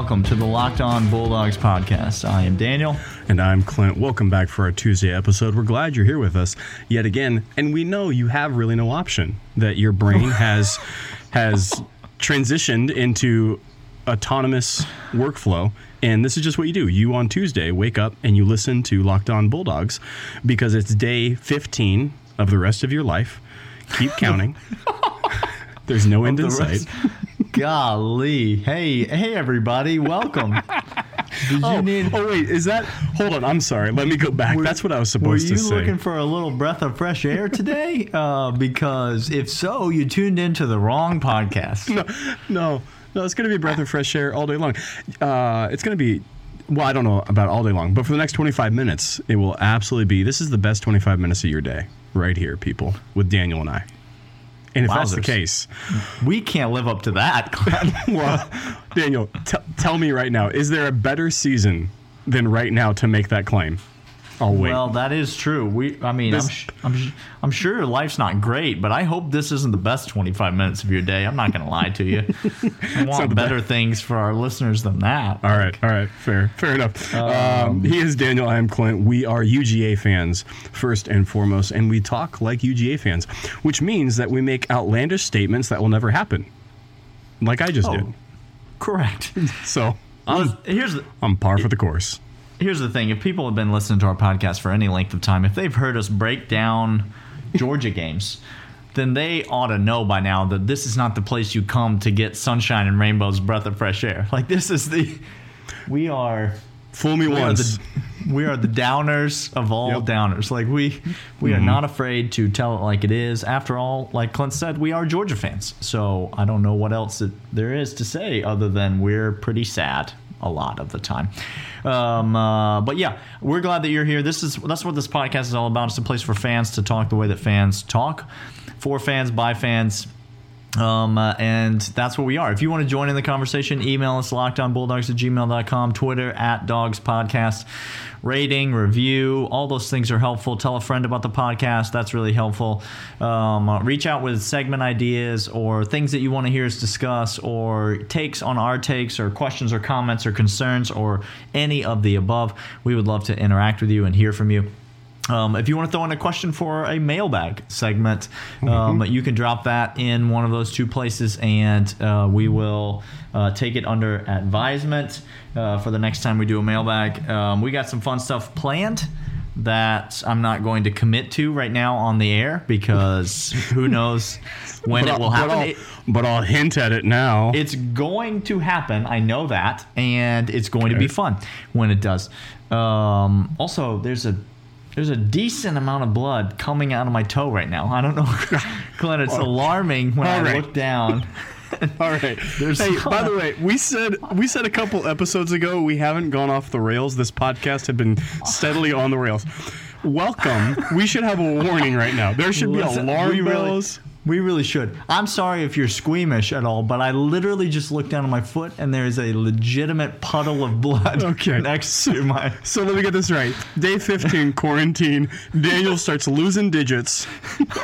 welcome to the Locked On Bulldogs podcast. I am Daniel. And I'm Clint. Welcome back for our Tuesday episode. We're glad you're here with us yet again. And we know you have really no option, that your brain has has transitioned into autonomous workflow. And this is just what you do. You on Tuesday wake up and you listen to Locked On Bulldogs because it's day 15 of the rest of your life. Keep counting. There's no end in sight. Golly. Hey, hey everybody, welcome. Did oh, you need Oh wait, is that Hold on, I'm sorry. Let me go back. Were, That's what I was supposed to say. Were you looking for a little breath of fresh air today? uh, because if so, you tuned into the wrong podcast. No. No. No, it's going to be a breath of fresh air all day long. Uh, it's going to be well, I don't know about all day long, but for the next 25 minutes, it will absolutely be. This is the best 25 minutes of your day, right here, people, with Daniel and I. And if Wowzers. that's the case, we can't live up to that. well, Daniel, t- tell me right now: is there a better season than right now to make that claim? I'll wait. Well, that is true. We, I mean, this, I'm, sh- I'm, sh- I'm, sure life's not great, but I hope this isn't the best 25 minutes of your day. I'm not going to lie to you. I want better best. things for our listeners than that. All right, all right, fair, fair enough. Um, um, he is Daniel. I am Clint. We are UGA fans first and foremost, and we talk like UGA fans, which means that we make outlandish statements that will never happen, like I just oh, did. Correct. so. I'm, here's I'm par for the course here's the thing: if people have been listening to our podcast for any length of time, if they've heard us break down Georgia games, then they ought to know by now that this is not the place you come to get sunshine and rainbows, breath of fresh air. Like this is the we are. Fool me we once. Are the, we are the downers of all yep. downers. Like we we mm-hmm. are not afraid to tell it like it is. After all, like Clint said, we are Georgia fans. So I don't know what else there is to say other than we're pretty sad a lot of the time. Um, uh, but yeah, we're glad that you're here. This is that's what this podcast is all about. It's a place for fans to talk the way that fans talk, for fans, by fans. Um, uh, and that's what we are. If you want to join in the conversation, email us lockedonbulldogs at gmail.com, Twitter at dogs podcast rating, review, all those things are helpful. Tell a friend about the podcast. That's really helpful. Um, uh, reach out with segment ideas or things that you want to hear us discuss or takes on our takes or questions or comments or concerns or any of the above. We would love to interact with you and hear from you. Um, if you want to throw in a question for a mailbag segment, um, mm-hmm. you can drop that in one of those two places, and uh, we will uh, take it under advisement uh, for the next time we do a mailbag. Um, we got some fun stuff planned that I'm not going to commit to right now on the air because who knows when it will happen. But I'll, but I'll, hint at it now. It's going to happen. I know that, and it's going okay. to be fun when it does. Um, also, there's a there's a decent amount of blood coming out of my toe right now. I don't know, Glenn. It's alarming when I look down. All right. There's hey, by the way, we said we said a couple episodes ago we haven't gone off the rails. This podcast had been steadily on the rails. Welcome. we should have a warning right now. There should Listen, be alarm bells. We really should. I'm sorry if you're squeamish at all, but I literally just looked down at my foot and there is a legitimate puddle of blood okay. next to my. So let me get this right. Day 15, quarantine. Daniel starts losing digits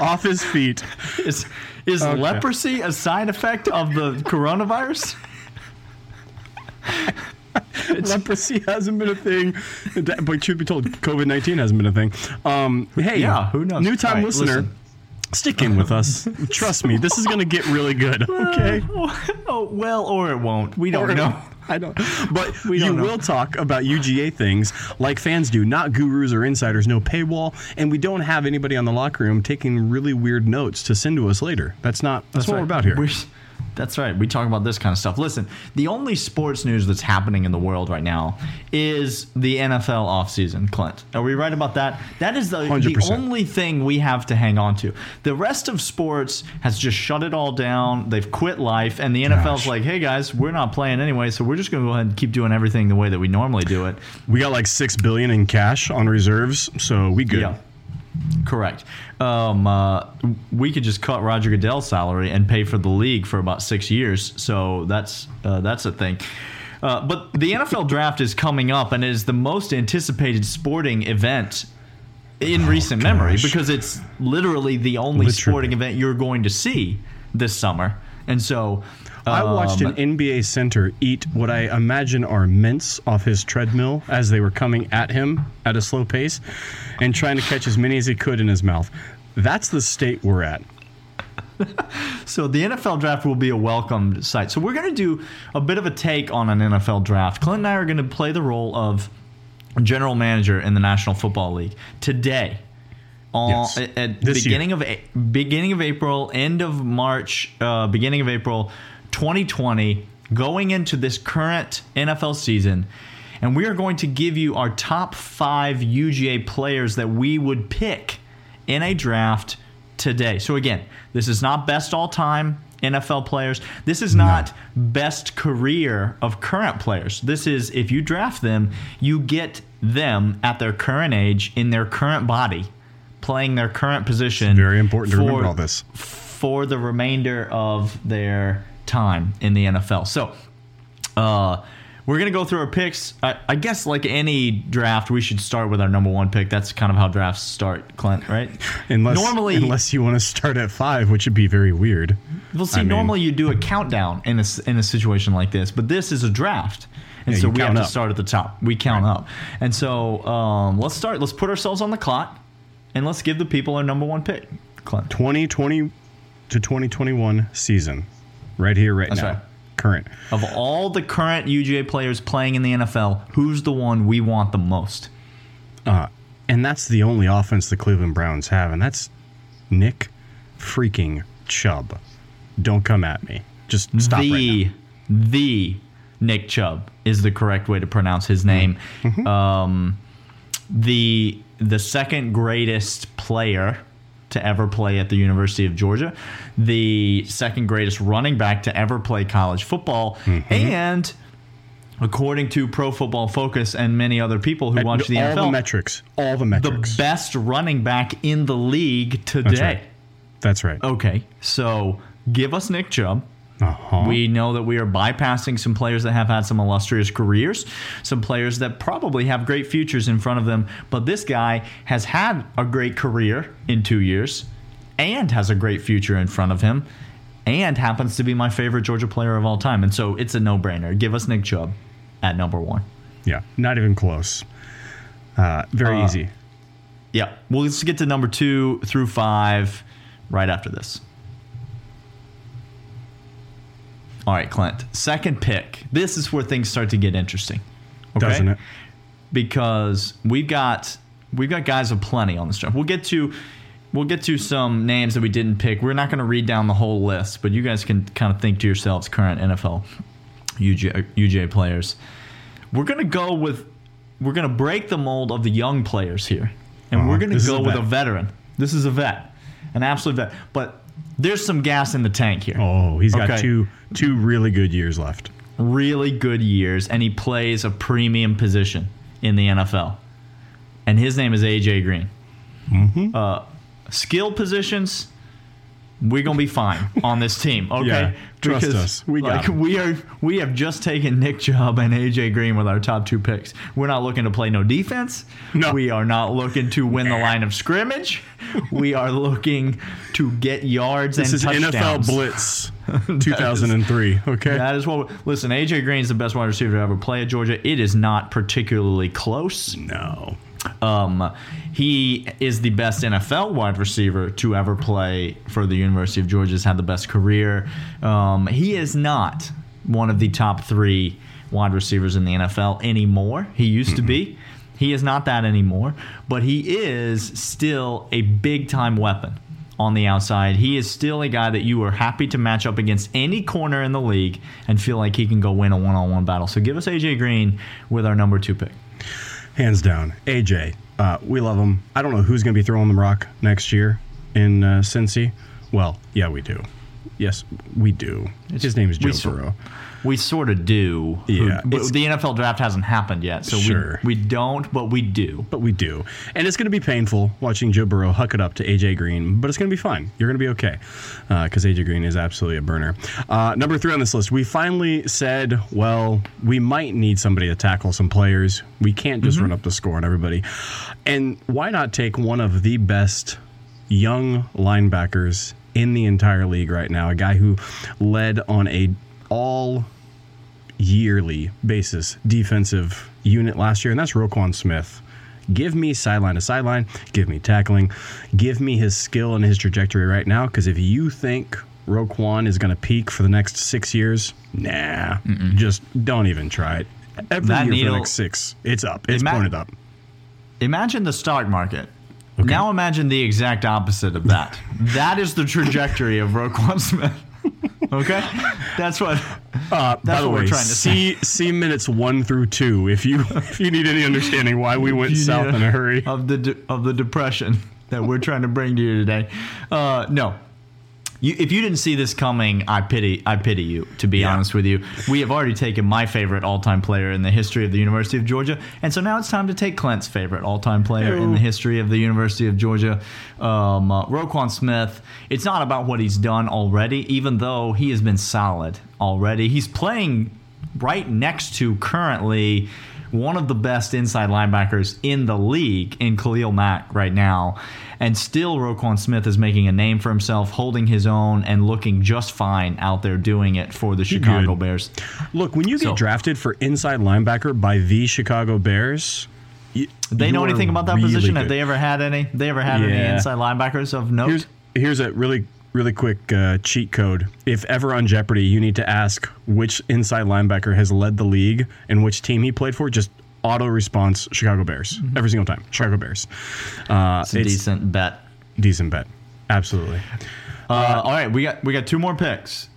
off his feet. Is, is okay. leprosy a side effect of the coronavirus? leprosy hasn't been a thing, but truth be told, COVID 19 hasn't been a thing. Um, hey, yeah, who knows? New time right, listener. Listen Stick in with us. Trust me, this is going to get really good. Okay. oh, well, or it won't. We don't or, know. I don't. But we don't you know. will talk about UGA things like fans do, not gurus or insiders. No paywall, and we don't have anybody on the locker room taking really weird notes to send to us later. That's not. That's, that's what right. we're about here. We're, that's right. We talk about this kind of stuff. Listen, the only sports news that's happening in the world right now is the NFL offseason, Clint. Are we right about that? That is the, the only thing we have to hang on to. The rest of sports has just shut it all down. They've quit life, and the NFL's Gosh. like, hey guys, we're not playing anyway, so we're just going to go ahead and keep doing everything the way that we normally do it. We got like six billion in cash on reserves, so we good. Yeah. Correct. Um, uh, we could just cut Roger Goodell's salary and pay for the league for about six years. So that's uh, that's a thing. Uh, but the NFL draft is coming up and is the most anticipated sporting event in oh, recent gosh. memory because it's literally the only literally. sporting event you're going to see this summer. And so I watched um, an NBA center eat what I imagine are mints off his treadmill as they were coming at him at a slow pace and trying to catch as many as he could in his mouth. That's the state we're at. So the NFL draft will be a welcomed sight. So we're going to do a bit of a take on an NFL draft. Clint and I are going to play the role of general manager in the National Football League today. On, Yes. at, at This beginning of beginning of April, end of March, uh, beginning of April, 2020, going into this current NFL season, and we are going to give you our top five UGA players that we would pick in a draft today. So again, this is not best all time NFL players. This is not best career of current players. This is if you draft them, you get them at their current age in their current body, playing their current position. Very important to for- remember all this. for the remainder of their time in the NFL. So, uh, we're gonna go through our picks. I, I guess, like any draft, we should start with our number one pick. That's kind of how drafts start, Clint. Right? Unless, normally, unless you want to start at five, which would be very weird. well, see, I mean- normally you do a countdown in a in a situation like this, but this is a draft. And Yeah, so we have to up. start at the top. We count up, and so um, let's start. Let's put ourselves on the clock, and let's give the people our number one pick, Clint. 2020 to 2021 season, right here, right That's now. right. Current. Of all the current UGA players playing in the NFL, who's the one we want the most? Uh, and that's the only offense the Cleveland Browns have, and that's Nick freaking Chubb. Don't come at me. Just stop right the the Nick Chubb is the correct way to pronounce his name. Mm-hmm. Um, the the second greatest player to ever play at the University of Georgia, the second greatest running back to ever play college football, Mm-hmm. and according to Pro Football Focus and many other people who watch the all NFL, the metrics. All the metrics, the best running back in the league today. That's right. That's right. Okay, so give us Nick Chubb. Uh-huh. We know that we are bypassing some players that have had some illustrious careers, some players that probably have great futures in front of them. But this guy has had a great career in two years and has a great future in front of him and happens to be my favorite Georgia player of all time. And so it's a no brainer. Give us Nick Chubb at number one. yeah, not even close. Uh, very Uh, easy. Yeah. Well, let's get to number two through five right after this. All right, Clint. Second pick. This is where things start to get interesting. Okay? Doesn't it? Because we've got we've got guys aplenty on this draft. We'll get to we'll get to some names that we didn't pick. We're not going to read down the whole list, but you guys can kind of think to yourselves current NFL UJ, UJ players. We're going to go with we're going to break the mold of the young players here. And Uh-huh. we're going to go a with a veteran. This is a vet. An absolute vet. But there's some gas in the tank here. Oh, he's got two two really good years left. really good years, and he plays a premium position in the NFL. And his name is AJ Green. Mm-hmm. Uh, skill positions, we're gonna be fine on this team. Okay, Yeah, trust us. We got like we are. We have just taken Nick Chubb and AJ Green with our top two picks. We're not looking to play no defense. No. we are not looking to win the line of scrimmage. We are looking to get yards This and is touchdowns. NFL Blitz 2003. Okay. That is what. Listen, AJ Green is the best wide receiver to ever play at Georgia. It is not particularly close. no. Um, he is the best NFL wide receiver to ever play for the University of Georgia. Has had the best career. Um, he is not one of the top three wide receivers in the NFL anymore. He used to be. He is not that anymore, but he is still a big time weapon on the outside. He is still a guy that you are happy to match up against any corner in the league and feel like he can go win a one on one battle. So give us AJ Green with our number two pick. Hands down. AJ. Uh, we love him. I don't know who's going to be throwing the rock next year in uh, Cincy. Well, yeah, we do. Yes, we do. His name is Joe we sort- Burrow. We sort of do. Yeah, But the NFL draft hasn't happened yet, so Sure. we, we don't, but we do. But we do. And it's going to be painful watching Joe Burrow huck it up to AJ Green, but it's going to be fine. You're going to be okay because AJ Green is absolutely a burner. Uh, number three on this list, we finally said, well, we might need somebody to tackle some players. We can't just run up the score on everybody. And why not take one of the best young linebackers in the entire league right now. A guy who led on a all yearly basis defensive unit last year, and that's Roquan Smith. Give me sideline to sideline. Give me tackling. Give me his skill and his trajectory right now. Because if you think Roquan is going to peak for the next six years, nah, just don't even try it. Every That year for the next six, it's up. It's Ima- pointed up. Imagine the stock market. Now imagine the exact opposite of that. that is the trajectory of Roquan Smith. Okay, that's what. Uh, by That's the what we're trying to see see minutes one through two if you if you need any understanding why we went south need in a hurry. of the de- of the depression that we're trying to bring to you today. Uh, no, you, if you didn't see this coming, I pity I pity you. To be Yeah. honest with you, we have already taken my favorite all time player in the history of the University of Georgia, and so now it's time to take Clint's favorite all time player in the history of the University of Georgia, um, uh, Roquan Smith. It's not about what he's done already, even though he has been solid already. He's playing right next to currently one of the best inside linebackers in the league in Khalil Mack right now. And still, Roquan Smith is making a name for himself, holding his own, and looking just fine out there doing it for the Chicago good. Bears. Look, when you get So- drafted for inside linebacker by the Chicago Bears, y- They you know anything about that really position? Have they ever had any? They ever had any inside linebackers of note? Here's here's a really really quick uh, cheat code. If ever on Jeopardy, you need to ask which inside linebacker has led the league and which team he played for. Just auto response: Chicago Bears every single time. Chicago Bears. Uh, Mm-hmm. it's a it's decent bet. decent bet. Absolutely. Uh, all right, we got we got two more picks,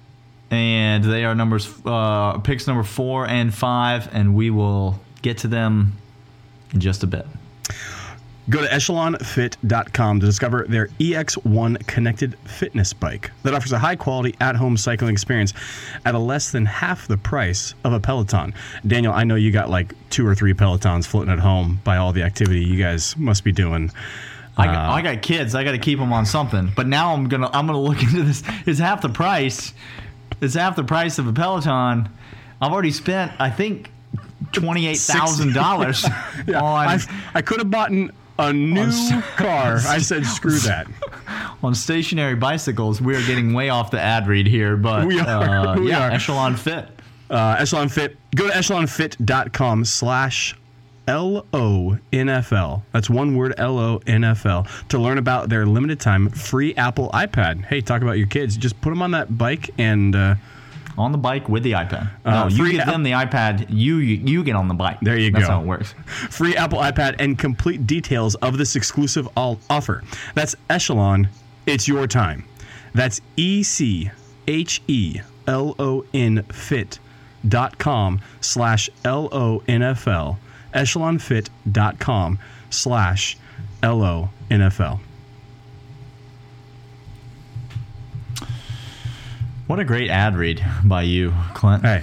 and they are numbers uh, picks number four and five, and we will get to them in just a bit. Go to echelonfit.com to discover their EX1 connected fitness bike that offers a high quality at home cycling experience at a less than half the price of a Peloton. Daniel, I know you got like two or three Pelotons floating at home by all the activity you guys must be doing. I got, uh, I got kids. I got to keep them on something. But now I'm gonna I'm gonna look into this. It's half the price. It's half the price of a Peloton. I've already spent I think twenty eight thousand dollars on I've, I could have bought an, a new s- car. I said, screw that. on stationary bicycles. We are getting way off the ad read here, but We are. Uh, We yeah, are. Echelon Fit. uh, Echelon Fit. Go to echelonfit.com slash L-O-N-F-L. That's one word, L-O-N-F-L, to learn about their limited time free Apple iPad. Hey, talk about your kids. Just put them on that bike and uh, On the bike with the iPad. Uh, no, you give app- them the iPad. You, you you get on the bike. There you That's go. That's how it works. free Apple iPad and complete details of this exclusive all offer. That's Echelon. It's your time. That's E C H E L O N fit dot com slash L O N F L. Echelonfit.com slash L O N F L. What a great ad read by you, Clint. Hey,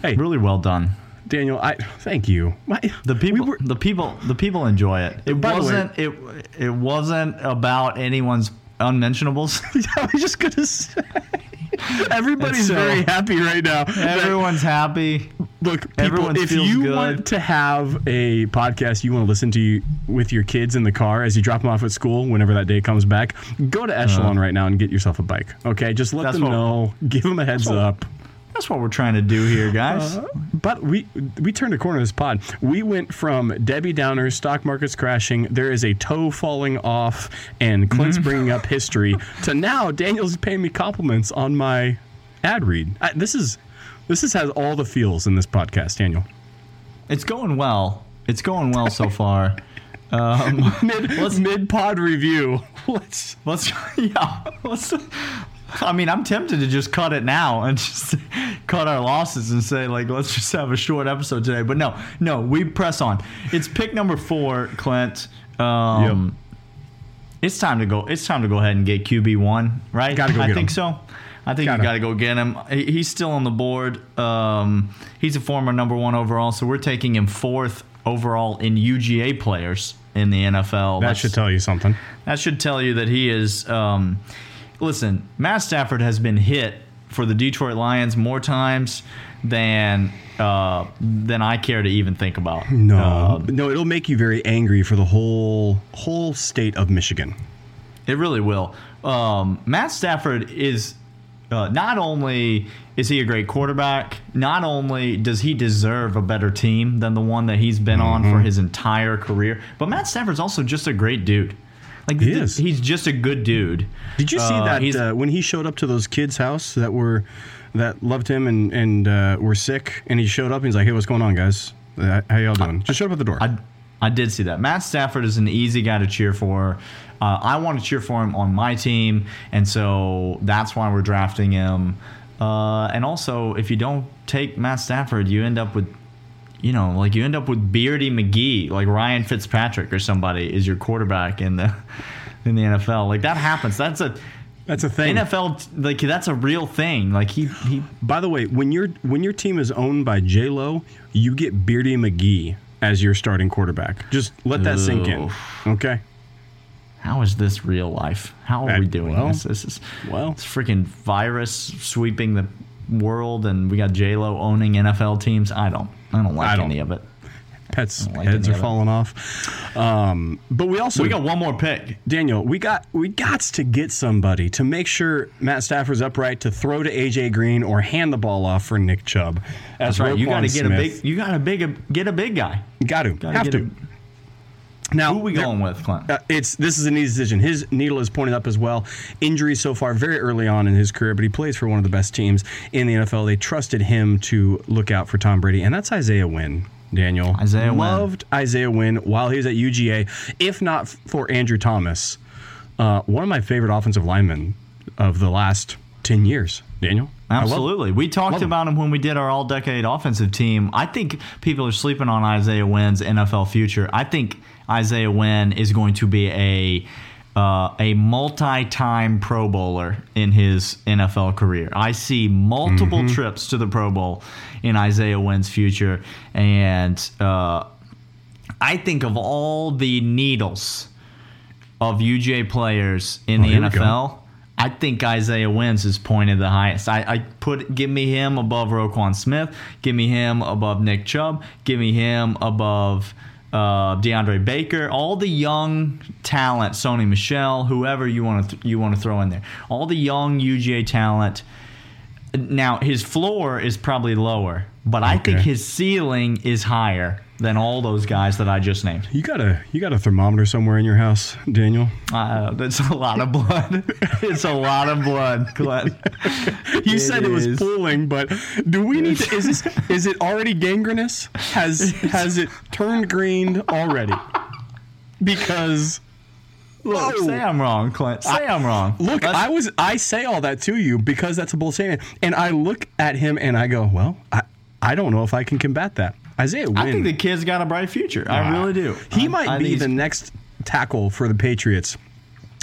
hey, Really well done. Daniel. I thank you. My, The people, we were- the people, the people enjoy it. It the way- wasn't. it it wasn't about anyone's unmentionables. I was just gonna say. Everybody's so- very happy right now. Everyone's happy. Look, people, Everyone if feels you good. want to have a podcast you want to listen to you, with your kids in the car as you drop them off at school whenever that day comes back, go to Echelon right now and get yourself a bike. Okay, just let Uh-huh. Them know, give them a heads what- up. That's what we're trying to do here, guys. But we we turned a corner of this pod. We went from Debbie Downers, stock markets crashing, there is a toe falling off, and Clint's Mm-hmm. bringing up history, to now Daniel's paying me compliments on my ad read. I, this is this is has all the feels in this podcast, Daniel. it's going well. It's going well so far. Um, mid mid pod review. Let's let's yeah. Let's. I mean, I'm tempted to just cut it now and just cut our losses and say like, let's just have a short episode today. But no, no, we press on. It's pick number four, Clint. Um, It's time to go. It's time to go ahead and get QB one, right? Gotta go I think so. I think Gotta. you got to go get him. He's still on the board. Um, he's a former number one overall, so we're taking him fourth overall in UGA players in the NFL. that That's- should tell you something. that should tell you that he is. Um, listen, Matt Stafford has been hit for the Detroit Lions more times than uh, than I care to even think about. No, Uh, no, it'll make you very angry for the whole whole state of Michigan. it really will. um, Matt Stafford is uh, not only is he a great quarterback, not only does he deserve a better team than the one that he's been on Mm-hmm. for his entire career, but Matt Stafford's also just a great dude. Like He th- he's just a good dude. Did you see Uh, that uh, when he showed up to those kids' house that were that loved him and and uh, were sick, and he showed up and he's like, "Hey, what's going on, guys? Uh, How y'all doing?" Just showed up at the door. I, I did see that. Matt Stafford is an easy guy to cheer for. Uh, I want to cheer for him on my team, and so that's why we're drafting him. Uh, and also, if you don't take Matt Stafford, you end up with, you know, like you end up with Beardy McGee, like Ryan Fitzpatrick or somebody is your quarterback in the in the NFL. Like that happens. That's a That's a thing. NFL. Like that's a real thing. Like he he By the way, when your when your team is owned by J Lo, you get Beardy McGee as your starting quarterback. Just let that sink in. Okay. How is this real life? How are we doing well, this? This is well. it's freaking virus sweeping the world, and we got J Lo owning NFL teams. I don't, I don't like I don't- any of it. Pets like heads are falling off. Um, but we also We got one more pick. Daniel, we got we got to get somebody to make sure Matt Stafford's upright to throw to AJ Green or hand the ball off for Nick Chubb. That's right. You got to Roquan get a big. You got to big get a big guy. Got to Gotta have get to. now Who we there- going with, Clint? Uh, it's this is an easy decision. His needle is pointed up as well. Injuries so far very early on in his career, but he plays for one of the best teams in the NFL. They trusted him to look out for Tom Brady, and that's Isaiah Wynn. Daniel Isaiah Wynn. loved Isaiah Wynn while he was at UGA. If not for Andrew Thomas, uh, one of my favorite offensive linemen of the last ten years. Daniel, Absolutely. We talked about him when we did our all decade offensive team. I think people are sleeping on Isaiah Wynn's NFL future. I think Isaiah Wynn is going to be a uh, a multi-time Pro Bowler in his NFL career. I see multiple Mm-hmm. trips to the Pro Bowl in Isaiah Wynn's future, and uh, I think of all the needles of UJ players in Oh, the here we go. NFL, I think Isaiah Wynn's is pointed the highest. I, I put give me him above Roquan Smith, give me him above Nick Chubb, give me him above uh, DeAndre Baker, all the young talent, Sony Michel, whoever you want to th- you want to throw in there, all the young UGA talent. Now his floor is probably lower, but I think his ceiling is higher than all those guys that I just named. You got a you got a thermometer somewhere in your house, Daniel? Uh, that's a lot of blood. it's a lot of blood, Glenn. You It said it was pooling, but do we need to? Is this is it already gangrenous? Has has it turned green already? Because Look, Whoa. say I'm wrong, Clint. Say I, am wrong. look, Let's- I was I say all that to you because that's a bold statement, and I look at him and I go, well, I I don't know if I can combat that. Isaiah Wynn, I think the kid's got a bright future. I really do. He I- might I be the next tackle for the Patriots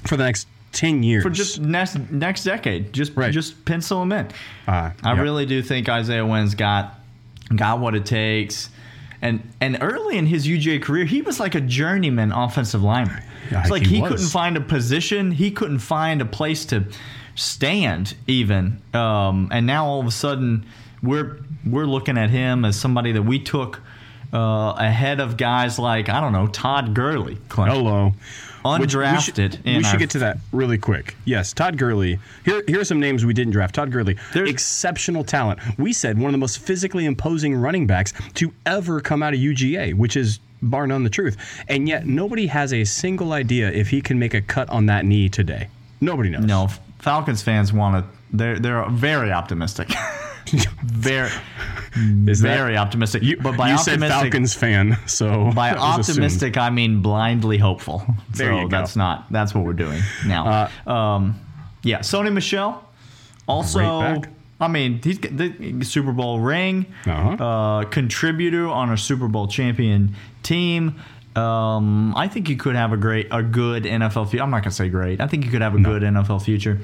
for the next ten years. for just next next decade. Just Right. just pencil him in. Uh, I yep. really do think Isaiah Wynn's got got what it takes. And and early in his UGA career, he was like a journeyman offensive lineman. Yeah, it's like he he, couldn't find a position, he couldn't find a place to stand even. Um, and now all of a sudden, we're we're looking at him as somebody that we took uh, ahead of guys like I don't know Todd Gurley. Clint. Hello. Which we Undrafted should- We should get to that really quick. Yes, Todd Gurley. Here, here are some names we didn't draft. Todd Gurley, There's- exceptional talent. We said one of the most physically imposing running backs to ever come out of UGA, which is bar none the truth. And yet, nobody has a single idea if he can make a cut on that knee today. Nobody knows. No, Falcons fans want to. They're they're very optimistic. very is that- very optimistic. You, but by you said Falcons fan, so by that was assumed. optimistic, I mean blindly hopeful. There so you go. Uh, that's not that's what we're doing now. um, yeah, Sony Michel. Also. I mean, he's the Super Bowl ring, Uh-huh. uh, contributor on a Super Bowl champion team. Um, I think you could have a great, a good NFL future. I'm not gonna say great. I think you could have a good NFL future.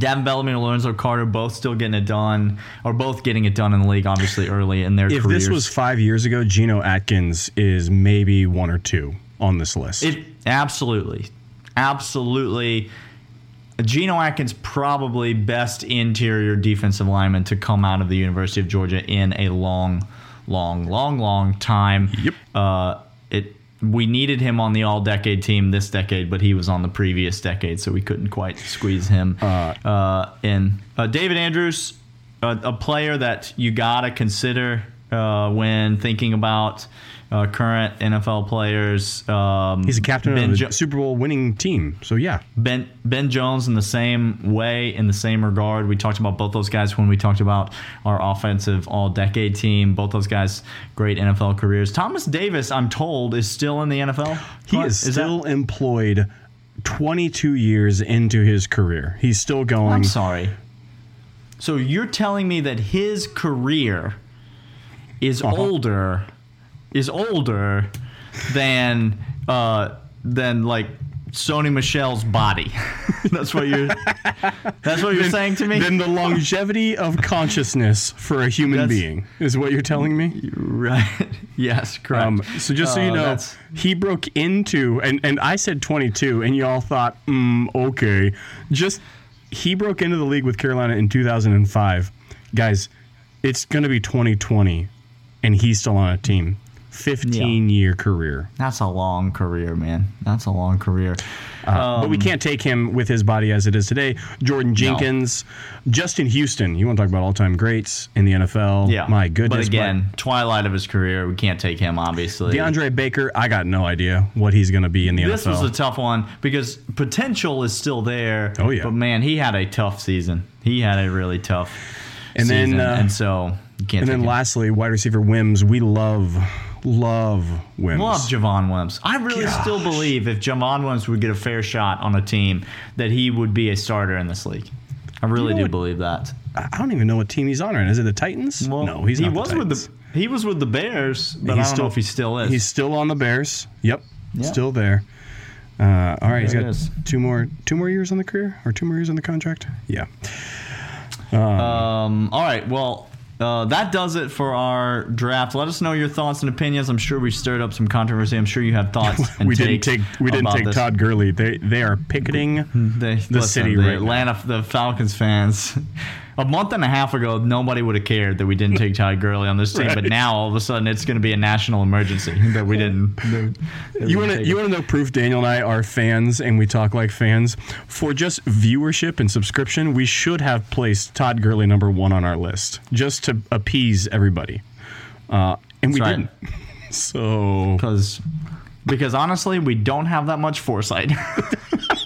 Davin Bellamy and Lorenzo Carter both still getting it done, or both getting it done in the league, obviously early in their If careers. this was five years ago, Geno Atkins is maybe one or two on this list. It absolutely, absolutely. Geno Atkins probably best interior defensive lineman to come out of the University of Georgia in a long, long, long, long time. Yep. Uh, it we needed him on the all decade team this decade, but he was on the previous decade, so we couldn't quite squeeze him uh, in. Uh, David Andrews, a, a player that you got to consider uh, when thinking about uh, current NFL players. Um, He's a captain Ben of a Jo- Super Bowl winning team. So yeah, Ben Ben Jones in the same way, in the same regard. We talked about both those guys when we talked about our offensive all decade team. Both those guys, great NFL careers. Thomas Davis, I'm told, is still in the NFL. he What? is that- still employed 22 years into his career. He's still going. I'm sorry. So you're telling me that his career is Uh-huh. older, is older than uh, than like Sony Michel's body. that's what you're. That's what you're saying to me. Then the longevity of consciousness for a human That's- being is what you're telling me. right. yes. Correct. Um, so just so you Uh, know, he broke into and and I said 22, and y'all thought, mm, okay, just he broke into the league with Carolina in 2005. Guys, it's gonna be 2020, and he's still on a team. 15 year career. That's a long career, man. That's a long career. Uh, but Um, we can't take him with his body as it is today. Jordan Jenkins, Justin Houston. You want to talk about all time greats in the NFL? Yeah. My goodness. But again, twilight of his career, we can't take him, obviously. DeAndre Baker, I got no idea what he's going to be in the this NFL. This was a tough one because potential is still there. Oh, yeah. But man, he had a tough season. He had a really tough And then, season. uh, and so can't and then him. lastly, wide receiver Wims. We love, love Wims. Love Javon Wims. I really still believe if Javon Wims would get a fair shot on a team, that he would be a starter in this league. I really know do what- believe that. I don't even know what team he's on right now. Is it the Titans? Well, no, he's he was the with the he was with the Bears, but He's I don't know if he still is. He's still on the Bears. Yep, Yeah. still there. Uh, All right, he's got two more two more years on the career or two more years on the contract. Yeah. Um, all right. Well, uh, that does it for our draft. Let us know your thoughts and opinions. I'm sure we stirred up some controversy. I'm sure you have thoughts. And we didn't take we didn't take this. Todd Gurley. They they are picketing They, the listen, city the right now. Atlanta, the Falcons fans. A month and a half ago, nobody would have cared that we didn't take Todd Gurley on this team, but now all of a sudden it's going to be a national emergency that we didn't. that we You want to you want to know proof? Daniel and I are fans, and we talk like fans. For just viewership and subscription, we should have placed Todd Gurley number one on our list just to appease everybody, uh, and we right. didn't. So because because honestly, we don't have that much foresight.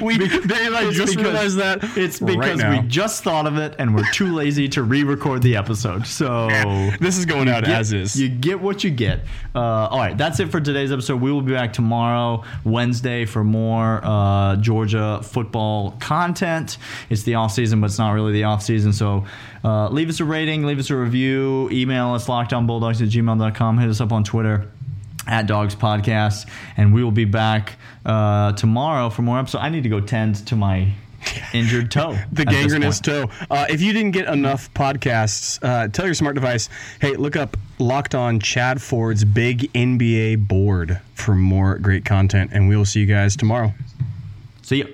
we I It's just realized that It's because now. we just thought of it and we're too lazy to re-record the episode. So this is going out get- as is. You get what you get. Uh, all right, that's it for today's episode. We will be back tomorrow, Wednesday, for more uh, Georgia football content. It's the off season, but it's not really the off season. So uh, leave us a rating, leave us a review, email us lockedonbulldogs at gmail.com, hit us up on Twitter at Dogs Podcast, and we will be back uh, tomorrow for more episodes. I need to go tend to my injured toe. the gangrenous toe. Uh, if you didn't get enough podcasts, uh, tell your smart device, hey, look up Locked On Chad Ford's Big NBA Board for more great content, and we will see you guys tomorrow. See ya.